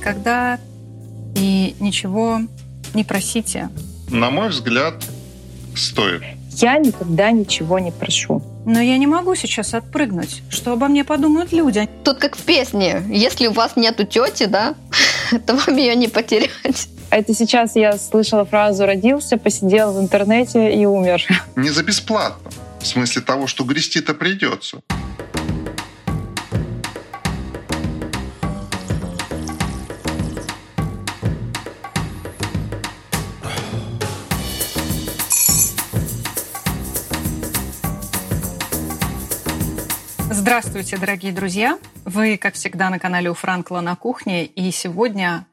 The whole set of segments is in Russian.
никогда и ничего не просите. На мой взгляд, стоит. Я никогда ничего не прошу. Но я не могу сейчас отпрыгнуть. Что обо мне подумают люди? Тут как в песне. Если у вас нету тети, да, то вам ее не потерять. Это сейчас я слышала фразу «родился, посидел в интернете и умер». Не за бесплатно. В смысле того, что грести-то придется. Здравствуйте, дорогие друзья! Вы, как всегда, на канале у Франкла на кухне. И сегодня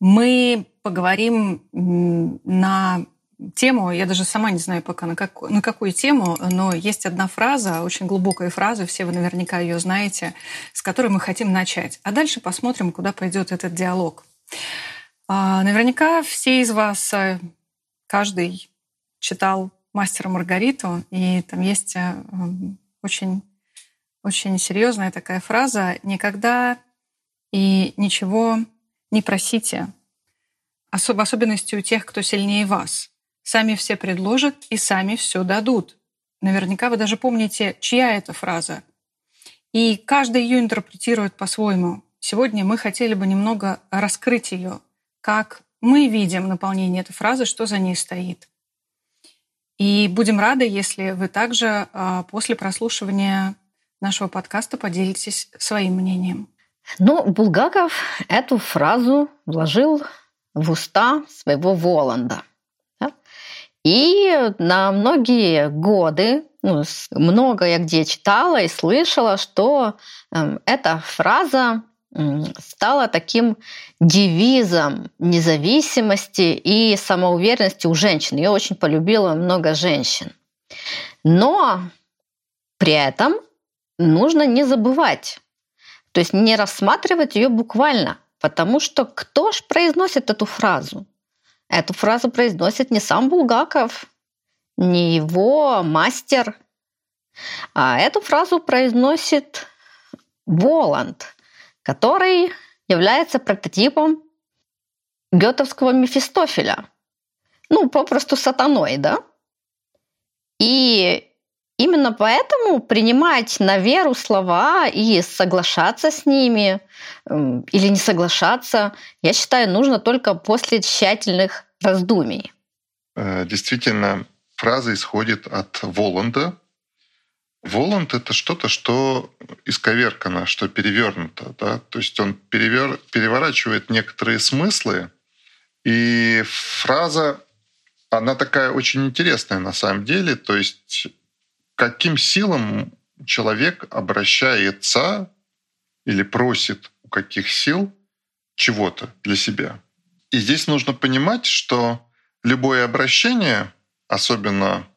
мы поговорим на тему, я даже сама не знаю пока на, как, на какую тему, но есть одна фраза, очень глубокая фраза, все вы наверняка ее знаете, с которой мы хотим начать. А дальше посмотрим, куда пойдет этот диалог. А, наверняка все из вас, э, каждый читал «Мастера Маргариту», и там есть э, очень очень серьезная такая фраза «никогда и ничего не просите», в особенности у тех, кто сильнее вас. Сами все предложат и сами все дадут. Наверняка вы даже помните, чья это фраза. И каждый ее интерпретирует по-своему. Сегодня мы хотели бы немного раскрыть ее, как мы видим наполнение этой фразы, что за ней стоит. И будем рады, если вы также а, после прослушивания нашего подкаста поделитесь своим мнением. Ну, Булгаков эту фразу вложил в уста своего Воланда. Да? И на многие годы, ну, много я где читала и слышала, что э, эта фраза стала таким девизом независимости и самоуверенности у женщин. Я очень полюбила много женщин. Но при этом нужно не забывать, то есть не рассматривать ее буквально, потому что кто ж произносит эту фразу? Эту фразу произносит не сам Булгаков, не его мастер, а эту фразу произносит Воланд, который является прототипом гетовского Мефистофеля. Ну, попросту сатаной, да? И Именно поэтому принимать на веру слова и соглашаться с ними или не соглашаться, я считаю, нужно только после тщательных раздумий. Э, действительно, фраза исходит от Воланда. Воланд — это что-то, что исковеркано, что перевернуто. Да? То есть он перевер... переворачивает некоторые смыслы, и фраза, она такая очень интересная на самом деле. То есть каким силам человек обращается или просит у каких сил чего-то для себя. И здесь нужно понимать, что любое обращение, особенно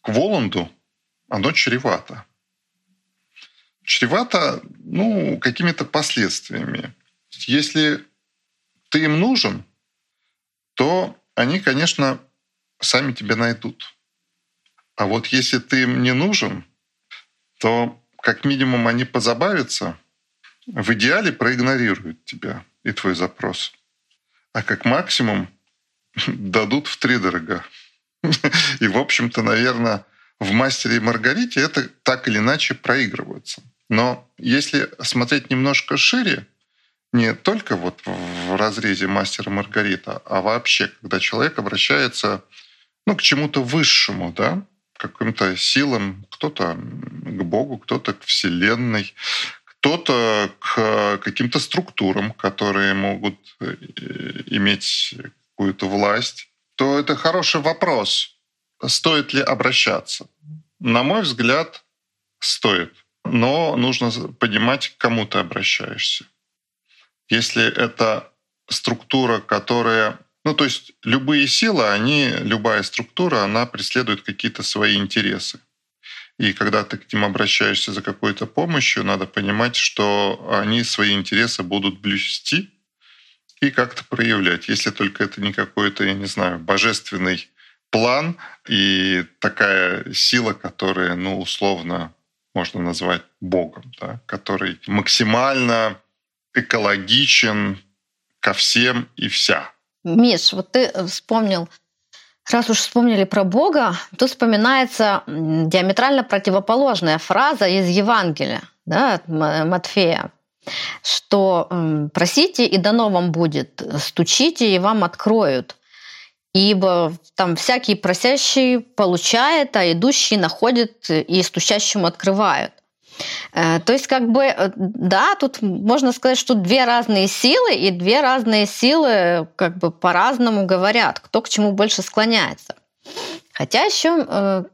к Воланду, оно чревато. Чревато ну, какими-то последствиями. Если ты им нужен, то они, конечно, сами тебя найдут. А вот если ты им не нужен, то как минимум они позабавятся, в идеале проигнорируют тебя и твой запрос. А как максимум дадут в три дорога. И, в общем-то, наверное, в «Мастере и Маргарите» это так или иначе проигрывается. Но если смотреть немножко шире, не только вот в разрезе «Мастера и Маргарита», а вообще, когда человек обращается ну, к чему-то высшему, да, каким-то силам, кто-то к Богу, кто-то к Вселенной, кто-то к каким-то структурам, которые могут э, иметь какую-то власть, то это хороший вопрос. Стоит ли обращаться? На мой взгляд, стоит. Но нужно понимать, к кому ты обращаешься. Если это структура, которая ну, то есть любые силы, они, любая структура, она преследует какие-то свои интересы. И когда ты к ним обращаешься за какой-то помощью, надо понимать, что они свои интересы будут блюсти и как-то проявлять. Если только это не какой-то, я не знаю, божественный план и такая сила, которая, ну, условно можно назвать Богом, да, который максимально экологичен, ко всем и вся. Миш, вот ты вспомнил, раз уж вспомнили про Бога, тут вспоминается диаметрально противоположная фраза из Евангелия, да, от Матфея, что просите, и дано вам будет, стучите, и вам откроют. Ибо там всякий просящий получает, а идущий находит, и стучащему открывают. Э, то есть, как бы, э, да, тут можно сказать, что две разные силы, и две разные силы как бы по-разному говорят, кто к чему больше склоняется. Хотя еще, э,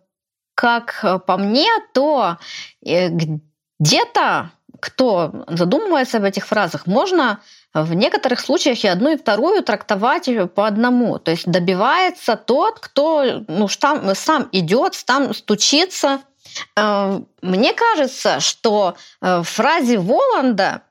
как по мне, то где-то, кто задумывается об этих фразах, можно в некоторых случаях и одну, и вторую трактовать по одному. То есть добивается тот, кто ну, сам, сам идет, сам стучится, мне кажется, что э, в фразе Воланда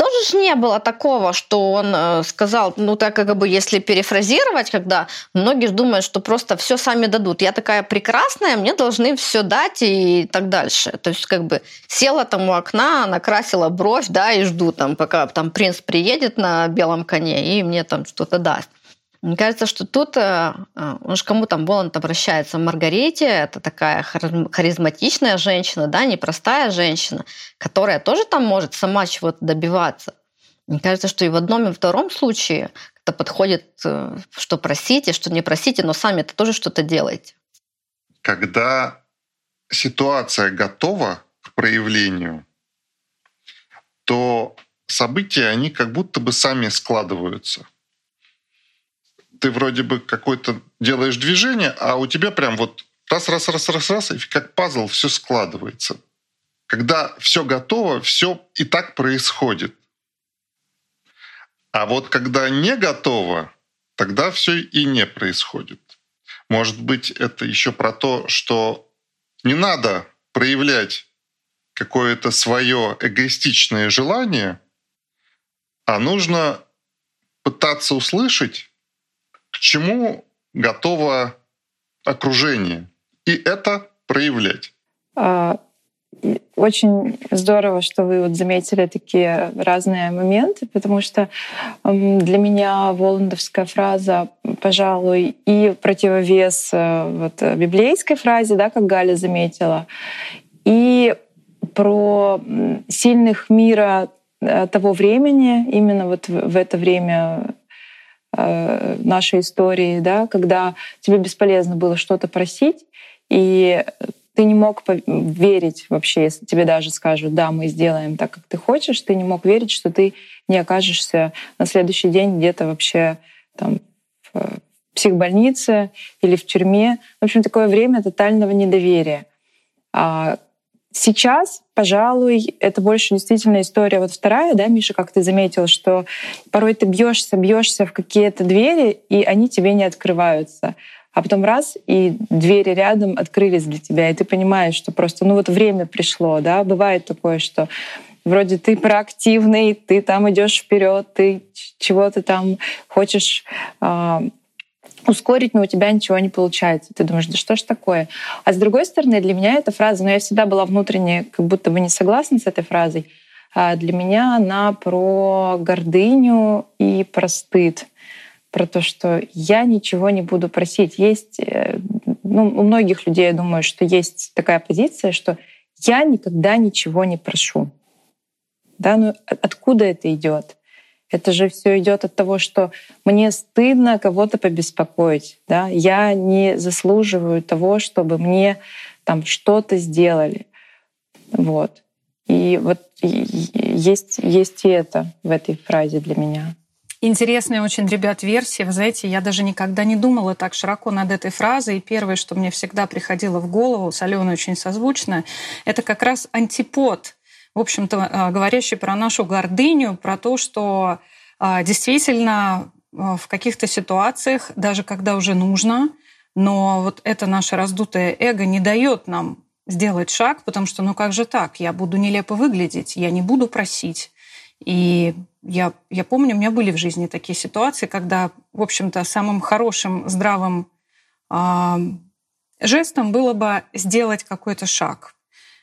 тоже ж не было такого, что он э, сказал, ну так как бы если перефразировать, когда многие думают, что просто все сами дадут. Я такая прекрасная, мне должны все дать и так дальше. То есть как бы села там у окна, накрасила бровь, да, и жду там, пока там принц приедет на белом коне и мне там что-то даст. Мне кажется, что тут, э, э, же кому там Воланд обращается, Маргарите, это такая харизматичная женщина, да, непростая женщина, которая тоже там может сама чего-то добиваться. Мне кажется, что и в одном, и в втором случае это подходит, э, что просите, что не просите, но сами это тоже что-то делаете. Когда ситуация готова к проявлению, то события, они как будто бы сами складываются – ты вроде бы какое-то делаешь движение, а у тебя прям вот раз, раз, раз, раз, раз, и как пазл все складывается. Когда все готово, все и так происходит. А вот когда не готово, тогда все и не происходит. Может быть, это еще про то, что не надо проявлять какое-то свое эгоистичное желание, а нужно пытаться услышать к чему готово окружение, и это проявлять. А, очень здорово, что вы вот заметили такие разные моменты, потому что для меня воландовская фраза, пожалуй, и противовес э, вот, библейской фразе, да, как Галя заметила, и про сильных мира э, того времени, именно вот в это время Э, нашей истории, да, когда тебе бесполезно было что-то просить, и ты не мог верить вообще, если тебе даже скажут, да, мы сделаем так, как ты хочешь, ты не мог верить, что ты не окажешься на следующий день где-то вообще там в психбольнице или в тюрьме. В общем, такое время тотального недоверия. А Сейчас, пожалуй, это больше действительно история вот вторая, да, Миша, как ты заметил, что порой ты бьешься, бьешься в какие-то двери, и они тебе не открываются. А потом раз, и двери рядом открылись для тебя, и ты понимаешь, что просто, ну вот время пришло, да, бывает такое, что вроде ты проактивный, ты там идешь вперед, ты чего-то там хочешь а, ускорить, но у тебя ничего не получается. Ты думаешь, да что ж такое? А с другой стороны, для меня эта фраза, но я всегда была внутренне как будто бы не согласна с этой фразой, а для меня она про гордыню и про стыд про то, что я ничего не буду просить. Есть, э, ну, у многих людей, я думаю, что есть такая позиция, что я никогда ничего не прошу. Да, ну откуда это идет? Это же все идет от того, что мне стыдно кого-то побеспокоить. Да? Я не заслуживаю того, чтобы мне там что-то сделали. Вот. И вот есть, есть и это в этой фразе для меня. Интересная очень, ребят, версия. Вы знаете, я даже никогда не думала так широко над этой фразой. И первое, что мне всегда приходило в голову, с Аленой очень созвучно, это как раз антипод в общем-то, а, говорящий про нашу гордыню, про то, что а, действительно а, в каких-то ситуациях, даже когда уже нужно, но вот это наше раздутое эго не дает нам сделать шаг, потому что ну как же так, я буду нелепо выглядеть, я не буду просить. И я, я помню, у меня были в жизни такие ситуации, когда, в общем-то, самым хорошим, здравым э, жестом было бы сделать какой-то шаг,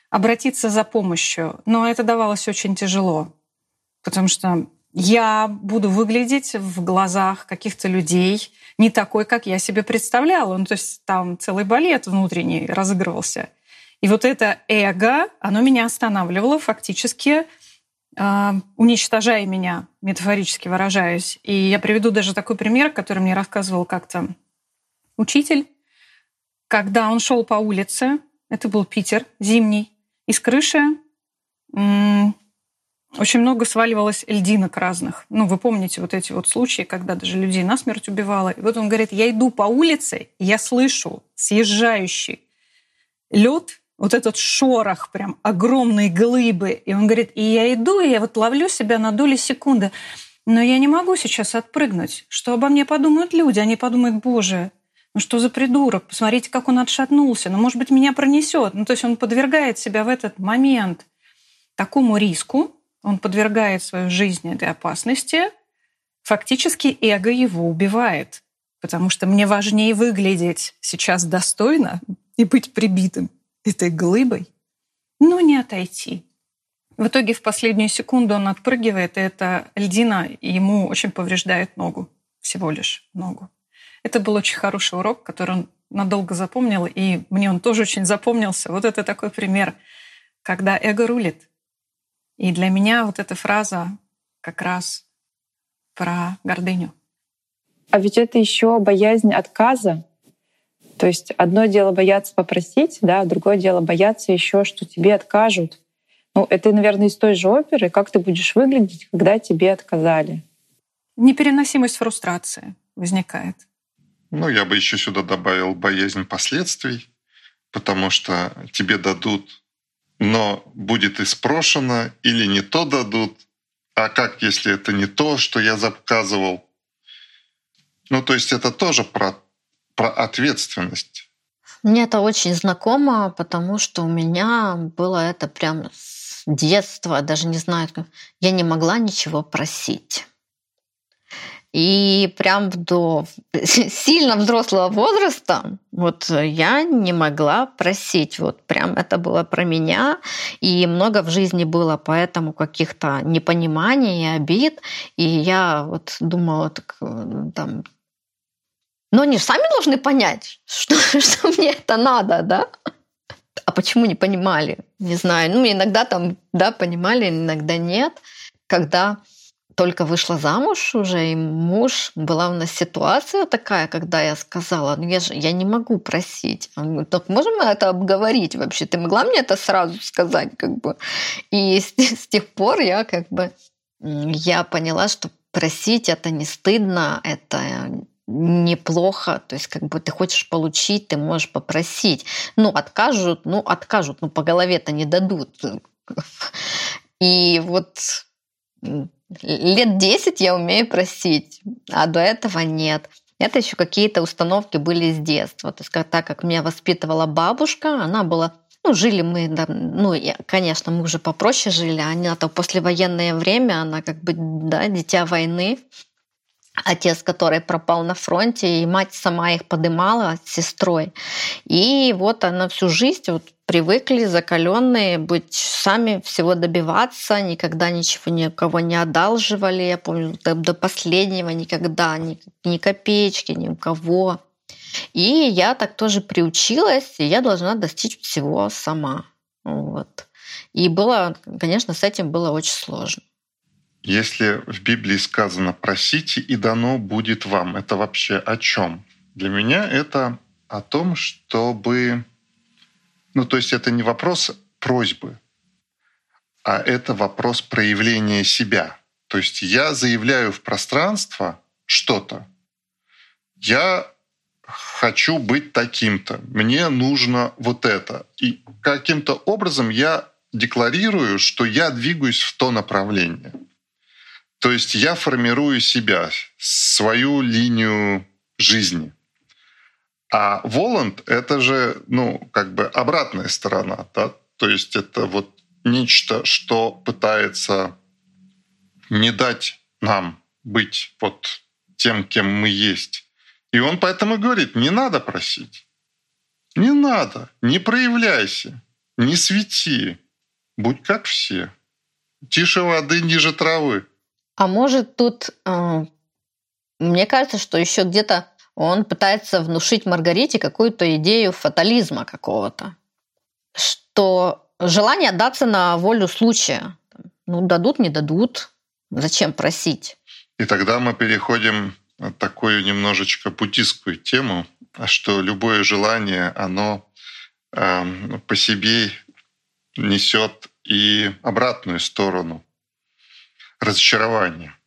обратиться за помощью. Но это давалось очень тяжело, потому что я буду выглядеть в глазах каких-то людей не такой, как я себе представляла. Ну, то есть там целый балет внутренний разыгрывался. И вот это эго, оно меня останавливало фактически, э, уничтожая меня, метафорически выражаясь. И я приведу даже такой пример, который мне рассказывал как-то учитель. Когда он шел по улице, это был Питер, зимний, из крыши очень много сваливалось льдинок разных. Ну, вы помните вот эти вот случаи, когда даже людей насмерть убивало. И вот он говорит, я иду по улице, я слышу съезжающий лед, вот этот шорох, прям огромные глыбы. И он говорит, и я иду, и я вот ловлю себя на доли секунды. Но я не могу сейчас отпрыгнуть. Что обо мне подумают люди? Они подумают, боже, ну что за придурок? Посмотрите, как он отшатнулся. Ну, может быть, меня пронесет. Ну, то есть он подвергает себя в этот момент такому риску, он подвергает свою жизнь этой опасности, фактически эго его убивает. Потому что мне важнее выглядеть сейчас достойно и быть прибитым этой глыбой, но не отойти. В итоге в последнюю секунду он отпрыгивает, и эта льдина ему очень повреждает ногу, всего лишь ногу. Это был очень хороший урок, который он надолго запомнил, и мне он тоже очень запомнился. Вот это такой пример, когда эго рулит. И для меня вот эта фраза как раз про гордыню. А ведь это еще боязнь отказа. То есть одно дело бояться попросить, да, другое дело бояться еще, что тебе откажут. Ну, это, наверное, из той же оперы, как ты будешь выглядеть, когда тебе отказали. Непереносимость фрустрации возникает. Ну, я бы еще сюда добавил боязнь последствий, потому что тебе дадут но будет испрошено или не то дадут, а как, если это не то, что я заказывал? Ну, то есть это тоже про, про ответственность. Мне это очень знакомо, потому что у меня было это прям с детства, даже не знаю, я не могла ничего просить. И прям до сильно взрослого возраста вот я не могла просить. Вот прям это было про меня. И много в жизни было поэтому каких-то непониманий и обид. И я вот думала, так, там, но они сами должны понять, что, что мне это надо, да? А почему не понимали? Не знаю. Ну, иногда там, да, понимали, иногда нет. Когда только вышла замуж уже, и муж, была у нас ситуация такая, когда я сказала, ну я же я не могу просить. Он говорит, так можем мы это обговорить вообще? Ты могла мне это сразу сказать? Как бы? И с, с тех пор я как бы я поняла, что просить это не стыдно, это неплохо, то есть как бы ты хочешь получить, ты можешь попросить. Ну, откажут, ну, откажут, ну, по голове-то не дадут. И вот лет 10 я умею просить, а до этого нет. Это еще какие-то установки были с детства. То есть так как меня воспитывала бабушка, она была ну, жили мы, да, ну, конечно, мы уже попроще жили, а она то послевоенное время, она как бы, да, дитя войны, отец, который пропал на фронте, и мать сама их подымала с сестрой. И вот она всю жизнь вот привыкли, закаленные, быть сами всего добиваться, никогда ничего ни у кого не одалживали. Я помню, до, до последнего никогда, ни, ни копеечки, ни у кого. И я так тоже приучилась, и я должна достичь всего сама. Вот. И было, конечно, с этим было очень сложно. Если в Библии сказано «просите, и дано будет вам», это вообще о чем? Для меня это о том, чтобы... Ну, то есть это не вопрос просьбы, а это вопрос проявления себя. То есть я заявляю в пространство что-то. Я хочу быть таким-то. Мне нужно вот это. И каким-то образом я декларирую, что я двигаюсь в то направление. То есть я формирую себя, свою линию жизни. А Воланд — это же, ну, как бы обратная сторона, да? То есть это вот нечто, что пытается не дать нам быть вот тем, кем мы есть. И он поэтому говорит, не надо просить. Не надо, не проявляйся, не свети, будь как все. Тише воды, ниже травы. А может тут, э, мне кажется, что еще где-то он пытается внушить Маргарите какую-то идею фатализма какого-то, что желание отдаться на волю случая. Ну, дадут, не дадут. Зачем просить? И тогда мы переходим на такую немножечко буддистскую тему, что любое желание, оно э, по себе несет и обратную сторону разочарования.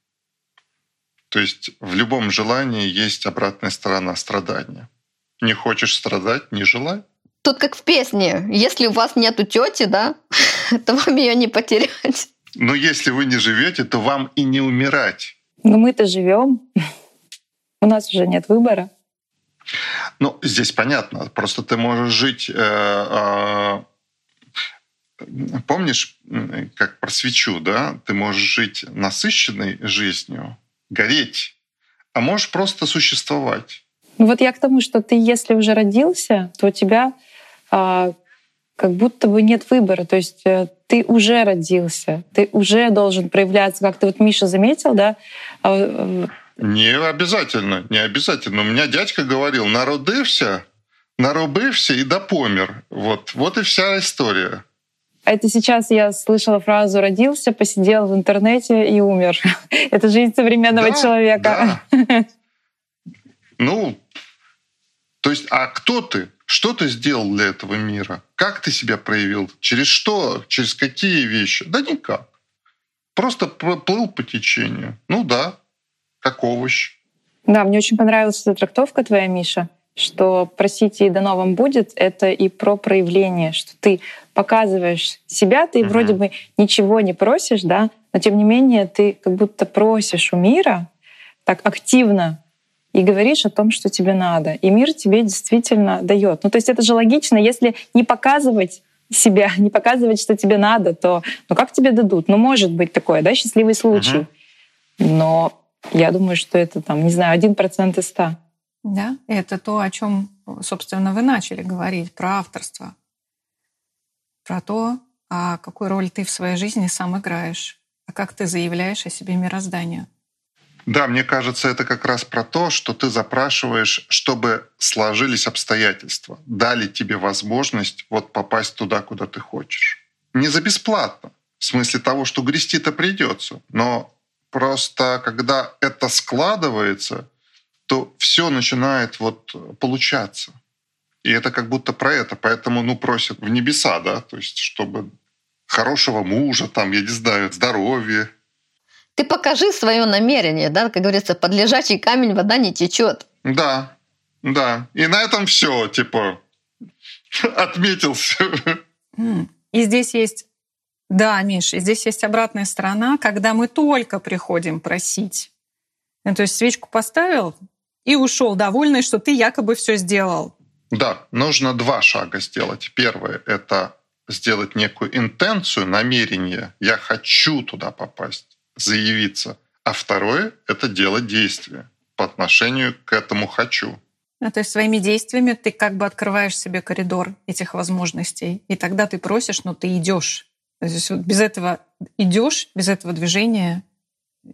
То есть в любом желании есть обратная сторона страдания. Не хочешь страдать, не желай. Тут как в песне. Если у вас нету тети, да, то вам ее не потерять. Но если вы не живете, то вам и не умирать. Но мы-то живем. У нас уже нет выбора. Ну, здесь понятно. Просто ты можешь жить... Э, э, помнишь, как про свечу, да? Ты можешь жить насыщенной жизнью, гореть, а можешь просто существовать. Ну вот я к тому, что ты, если уже родился, то у тебя а, как будто бы нет выбора. То есть э, ты уже родился, ты уже должен проявляться, как ты вот Миша заметил, да? А, э, не обязательно, не обязательно. У меня дядька говорил, народився, наробився и допомер. Вот, вот и вся история. Это сейчас я слышала фразу «родился, посидел в интернете и умер». это жизнь современного да, человека. Да. ну, то есть, а кто ты? Что ты сделал для этого мира? Как ты себя проявил? Через что? Через какие вещи? Да никак. Просто плыл по течению. Ну да, как овощ. Да, мне очень понравилась эта трактовка твоя, Миша что «просите, и дано вам будет» — это и про проявление, что ты показываешь себя, ты uh-huh. вроде бы ничего не просишь, да, но тем не менее ты как будто просишь у мира так активно и говоришь о том, что тебе надо. И мир тебе действительно дает. Ну, то есть это же логично, если не показывать себя, не показывать, что тебе надо, то ну как тебе дадут? Ну, может быть такое, да, счастливый случай. Uh-huh. Но я думаю, что это там, не знаю, один процент из ста. Да, это то, о чем, собственно, вы начали говорить, про авторство. Про то, а какую роль ты в своей жизни сам играешь, а как ты заявляешь о себе мирозданию. Да, мне кажется, это как раз про то, что ты запрашиваешь, чтобы сложились обстоятельства, дали тебе возможность вот попасть туда, куда ты хочешь. Не за бесплатно, в смысле того, что грести-то придется, но просто когда это складывается, то все начинает вот получаться. И это как будто про это. Поэтому, ну, просят в небеса, да, то есть, чтобы хорошего мужа, там, я не знаю, здоровья. Ты покажи свое намерение, да, как говорится, под лежачий камень вода не течет. Да, да. И на этом все, типа, отметился. И здесь есть, да, Миша, здесь есть обратная сторона, когда мы только приходим просить. Ну, то есть свечку поставил, и ушел довольный, что ты якобы все сделал. Да, нужно два шага сделать. Первое — это сделать некую интенцию, намерение. Я хочу туда попасть, заявиться. А второе — это делать действие по отношению к этому «хочу». Ну, то есть своими действиями ты как бы открываешь себе коридор этих возможностей, и тогда ты просишь, но ты идешь. То есть вот без этого идешь, без этого движения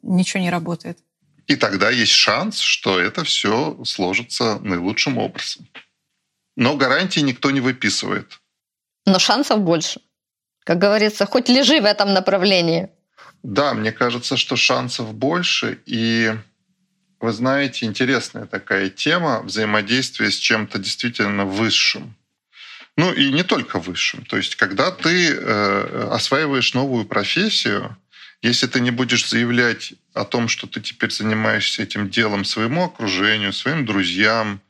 ничего не работает. И тогда есть шанс, что это все сложится наилучшим образом. Но гарантии никто не выписывает. Но шансов больше. Как говорится, хоть лежи в этом направлении. Да, мне кажется, что шансов больше. И вы знаете, интересная такая тема взаимодействия с чем-то действительно высшим. Ну и не только высшим. То есть, когда ты э, осваиваешь новую профессию, если ты не будешь заявлять о том, что ты теперь занимаешься этим делом своему окружению, своим друзьям,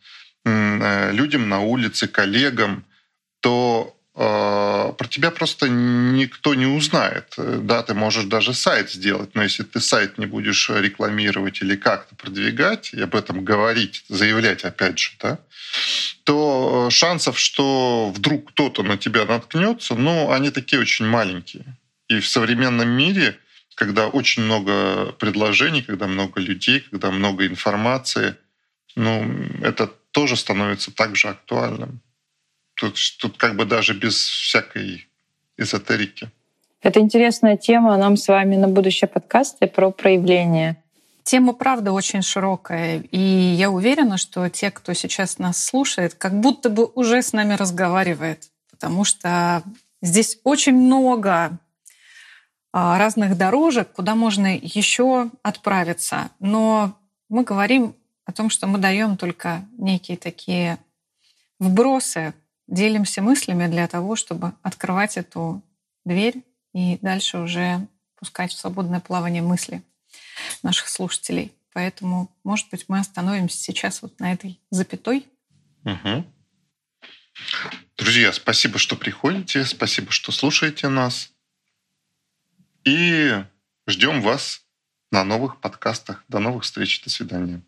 э, людям на улице, коллегам, то э, про тебя просто никто не узнает. Да, ты можешь даже сайт сделать, но если ты сайт не будешь рекламировать или как-то продвигать и об этом говорить, заявлять опять же, да, то шансов, что вдруг кто-то на тебя наткнется, ну, они такие очень маленькие. И в современном мире когда очень много предложений, когда много людей, когда много информации, ну, это тоже становится также актуальным. Тут, тут как бы даже без всякой эзотерики. Это интересная тема нам с вами на будущее подкасты про проявление. Тема, правда, очень широкая. И я уверена, что те, кто сейчас нас слушает, как будто бы уже с нами разговаривает. Потому что здесь очень много разных дорожек, куда можно еще отправиться. Но мы говорим о том, что мы даем только некие такие вбросы, делимся мыслями для того, чтобы открывать эту дверь и дальше уже пускать в свободное плавание мысли наших слушателей. Поэтому, может быть, мы остановимся сейчас вот на этой запятой. Угу. Друзья, спасибо, что приходите, спасибо, что слушаете нас. И ждем вас на новых подкастах. До новых встреч, до свидания.